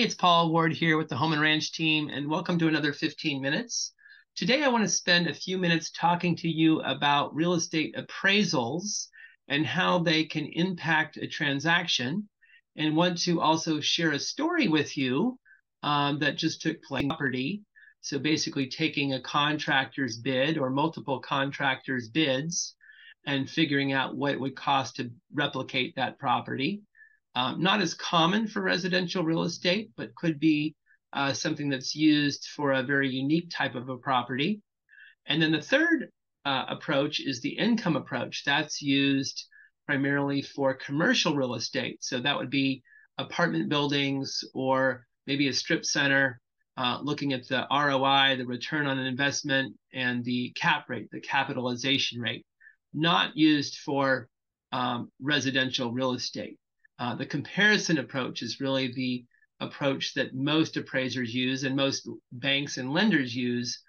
Hey, it's Paul Ward here with the Home and Ranch team, and welcome to another 15 minutes. Today, I want to spend a few minutes talking to you about real estate appraisals and how they can impact a transaction, and want to also share a story with you um, that just took place property. So basically, taking a contractor's bid or multiple contractors' bids and figuring out what it would cost to replicate that property um, not as common for residential real estate, but could be uh, something that's used for a very unique type of a property. And then the third uh, approach is the income approach. That's used primarily for commercial real estate. So that would be apartment buildings or maybe a strip center, uh, looking at the ROI, the return on an investment, and the cap rate, the capitalization rate, not used for um, residential real estate. Uh, the comparison approach is really the approach that most appraisers use and most banks and lenders use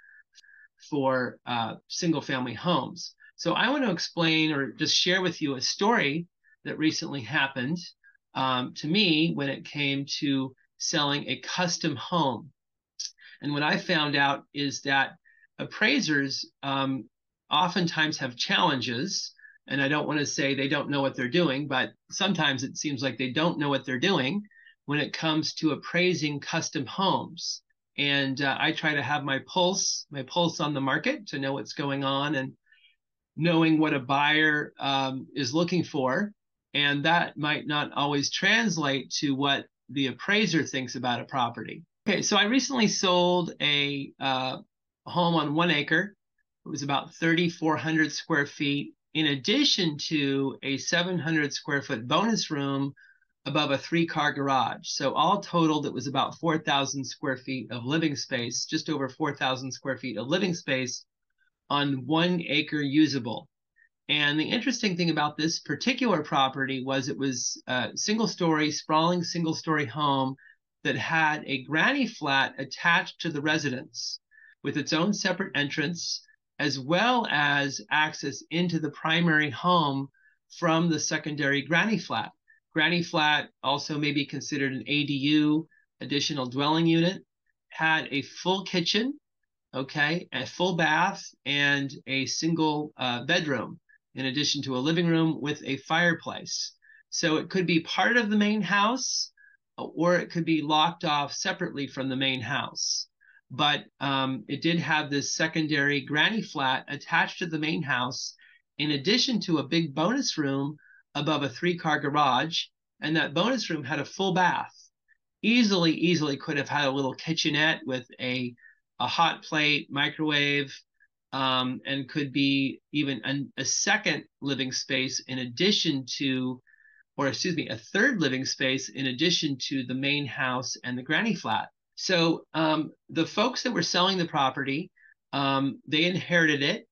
for uh, single family homes. So I want to explain or just share with you a story that recently happened um, to me when it came to selling a custom home. And what I found out is that appraisers um, oftentimes have challenges and I don't want to say they don't know what they're doing, but sometimes it seems like they don't know what they're doing when it comes to appraising custom homes. And uh, I try to have my pulse, my pulse on the market to know what's going on and knowing what a buyer um, is looking for. And that might not always translate to what the appraiser thinks about a property. Okay, so I recently sold a uh, home on one acre. It was about 3,400 square feet in addition to a 700 square foot bonus room above a three car garage. So, all totaled, it was about 4,000 square feet of living space, just over 4,000 square feet of living space on one acre usable. And the interesting thing about this particular property was it was a single story, sprawling single story home that had a granny flat attached to the residence with its own separate entrance as well as access into the primary home from the secondary granny flat. Granny flat also may be considered an ADU, additional dwelling unit, had a full kitchen, okay, a full bath, and a single uh, bedroom, in addition to a living room with a fireplace. So it could be part of the main house, or it could be locked off separately from the main house but um, it did have this secondary granny flat attached to the main house, in addition to a big bonus room above a three car garage. And that bonus room had a full bath. Easily, easily could have had a little kitchenette with a, a hot plate, microwave, um, and could be even an, a second living space in addition to, or excuse me, a third living space in addition to the main house and the granny flat. So um, the folks that were selling the property, um, they inherited it.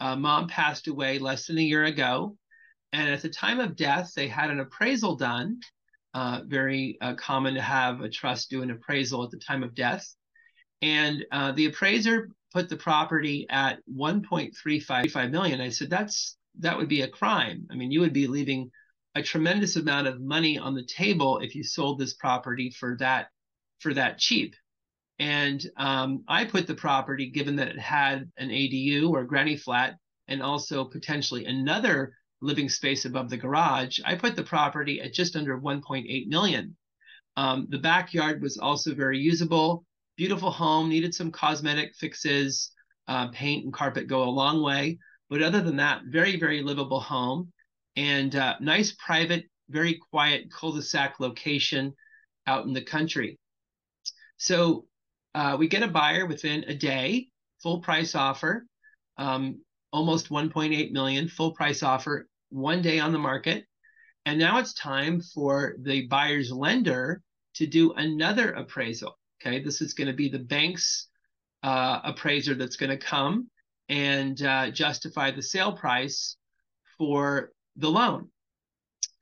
Uh, mom passed away less than a year ago. And at the time of death, they had an appraisal done. Uh, very uh, common to have a trust do an appraisal at the time of death. And uh, the appraiser put the property at 1.35 million. I said, that's that would be a crime. I mean, you would be leaving a tremendous amount of money on the table if you sold this property for that for that cheap. And um, I put the property, given that it had an ADU or granny flat, and also potentially another living space above the garage, I put the property at just under 1.8 million. Um, the backyard was also very usable, beautiful home, needed some cosmetic fixes, uh, paint and carpet go a long way. But other than that, very, very livable home and uh, nice private, very quiet cul-de-sac location out in the country. So uh, we get a buyer within a day, full price offer, um, almost 1.8 million, full price offer, one day on the market. And now it's time for the buyer's lender to do another appraisal. Okay, this is going to be the bank's uh, appraiser that's going to come and uh, justify the sale price for the loan.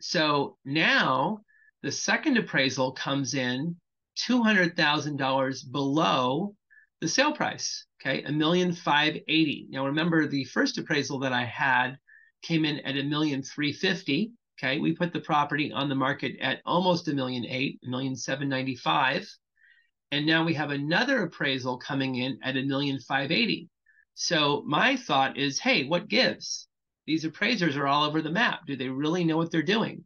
So now the second appraisal comes in $200,000 below the sale price. Okay, a million five eighty. Now remember, the first appraisal that I had came in at a million three fifty. Okay, we put the property on the market at almost a million eight, a million seven ninety five, and now we have another appraisal coming in at a million five eighty. So my thought is, hey, what gives? These appraisers are all over the map. Do they really know what they're doing?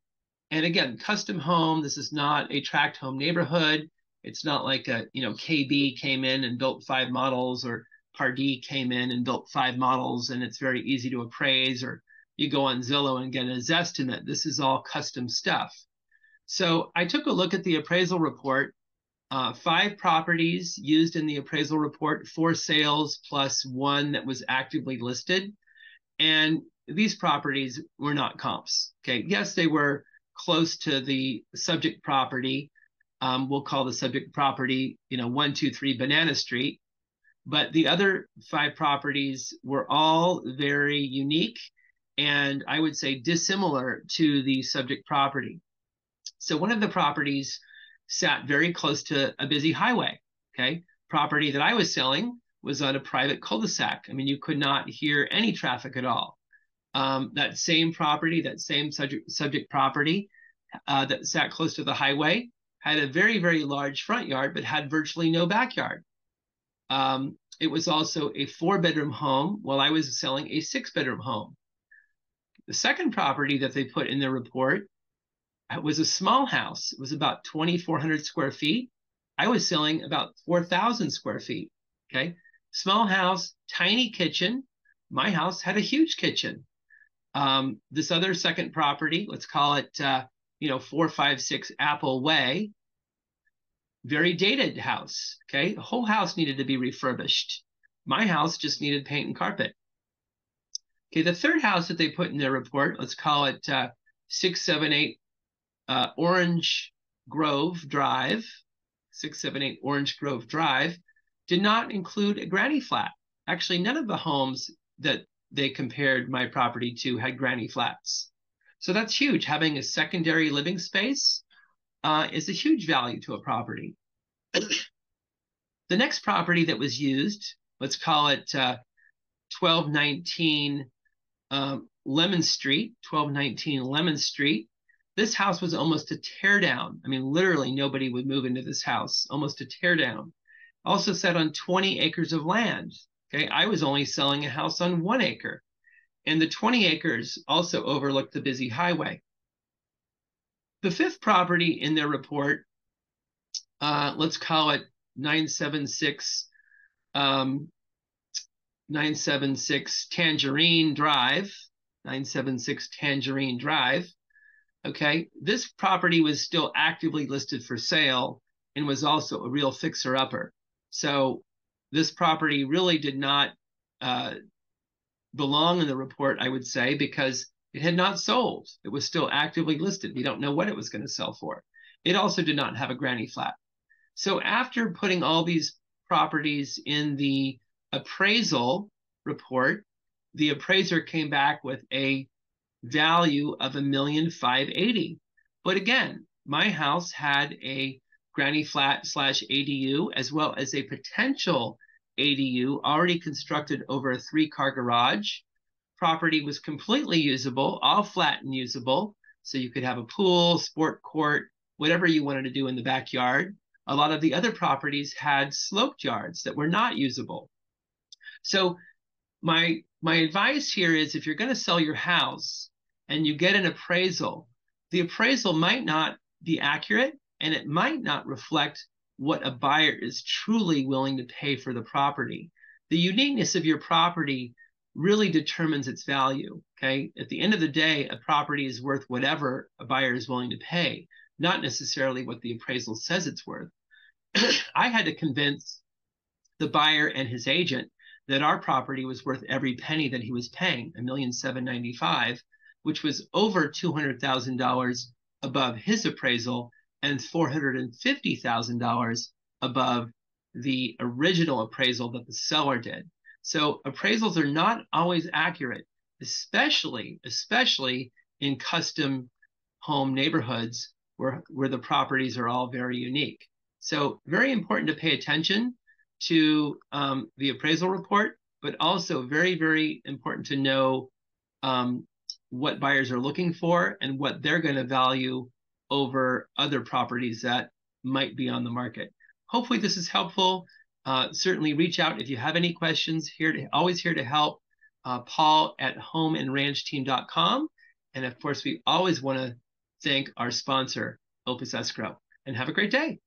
And again, custom home. This is not a tract home neighborhood. It's not like a you know KB came in and built five models, or Pardee came in and built five models, and it's very easy to appraise, or you go on Zillow and get a Zestimate. This is all custom stuff. So I took a look at the appraisal report. Uh, five properties used in the appraisal report, four sales plus one that was actively listed. And these properties were not comps. Okay. Yes, they were close to the subject property. Um, we'll call the subject property, you know, one, two, three Banana Street. But the other five properties were all very unique and I would say dissimilar to the subject property. So one of the properties sat very close to a busy highway. Okay. Property that I was selling was on a private cul-de-sac. I mean, you could not hear any traffic at all. Um, that same property, that same subject, subject property uh, that sat close to the highway had a very, very large front yard, but had virtually no backyard. Um, it was also a four bedroom home while I was selling a six bedroom home. The second property that they put in their report was a small house. It was about 2,400 square feet. I was selling about 4,000 square feet. Okay. Small house, tiny kitchen. My house had a huge kitchen. Um, this other second property, let's call it, uh, you know, 456 Apple Way, very dated house. Okay. The whole house needed to be refurbished. My house just needed paint and carpet. Okay, the third house that they put in their report, let's call it uh, 678 uh, Orange Grove Drive, 678 Orange Grove Drive, did not include a granny flat. Actually, none of the homes that they compared my property to had granny flats. So that's huge. Having a secondary living space uh, is a huge value to a property. the next property that was used, let's call it uh, 1219 um, Lemon Street, 1219 Lemon Street. This house was almost a tear down. I mean, literally nobody would move into this house, almost a tear down. Also set on 20 acres of land. Okay, I was only selling a house on one acre. And the 20 acres also overlooked the busy highway. The fifth property in their report, uh, let's call it 976 um, 976 Tangerine Drive, 976 Tangerine Drive. Okay, this property was still actively listed for sale and was also a real fixer upper. So this property really did not uh, belong in the report, I would say, because it had not sold. It was still actively listed. We don't know what it was going to sell for. It also did not have a granny flat. So after putting all these properties in the appraisal report, the appraiser came back with a value of a million five eighty. But again, my house had a granny flat slash ADU as well as a potential ADU already constructed over a three car garage. Property was completely usable, all flat and usable. So you could have a pool, sport court, whatever you wanted to do in the backyard. A lot of the other properties had sloped yards that were not usable. So my my advice here is if you're going to sell your house and you get an appraisal, the appraisal might not be accurate and it might not reflect what a buyer is truly willing to pay for the property. The uniqueness of your property really determines its value. Okay. At the end of the day, a property is worth whatever a buyer is willing to pay, not necessarily what the appraisal says it's worth. I had to convince the buyer and his agent that our property was worth every penny that he was paying, a million seven ninety five, which was over two hundred thousand dollars above his appraisal and four hundred and fifty thousand dollars above the original appraisal that the seller did. So appraisals are not always accurate, especially especially in custom home neighborhoods where where the properties are all very unique. So very important to pay attention to um, the appraisal report, but also very, very important to know um, what buyers are looking for and what they're going to value over other properties that might be on the market. Hopefully, this is helpful. Uh, certainly, reach out if you have any questions. Here to always here to help. Uh, Paul at homeandranchteam.com, and of course, we always want to thank our sponsor, Opus Escrow. And have a great day.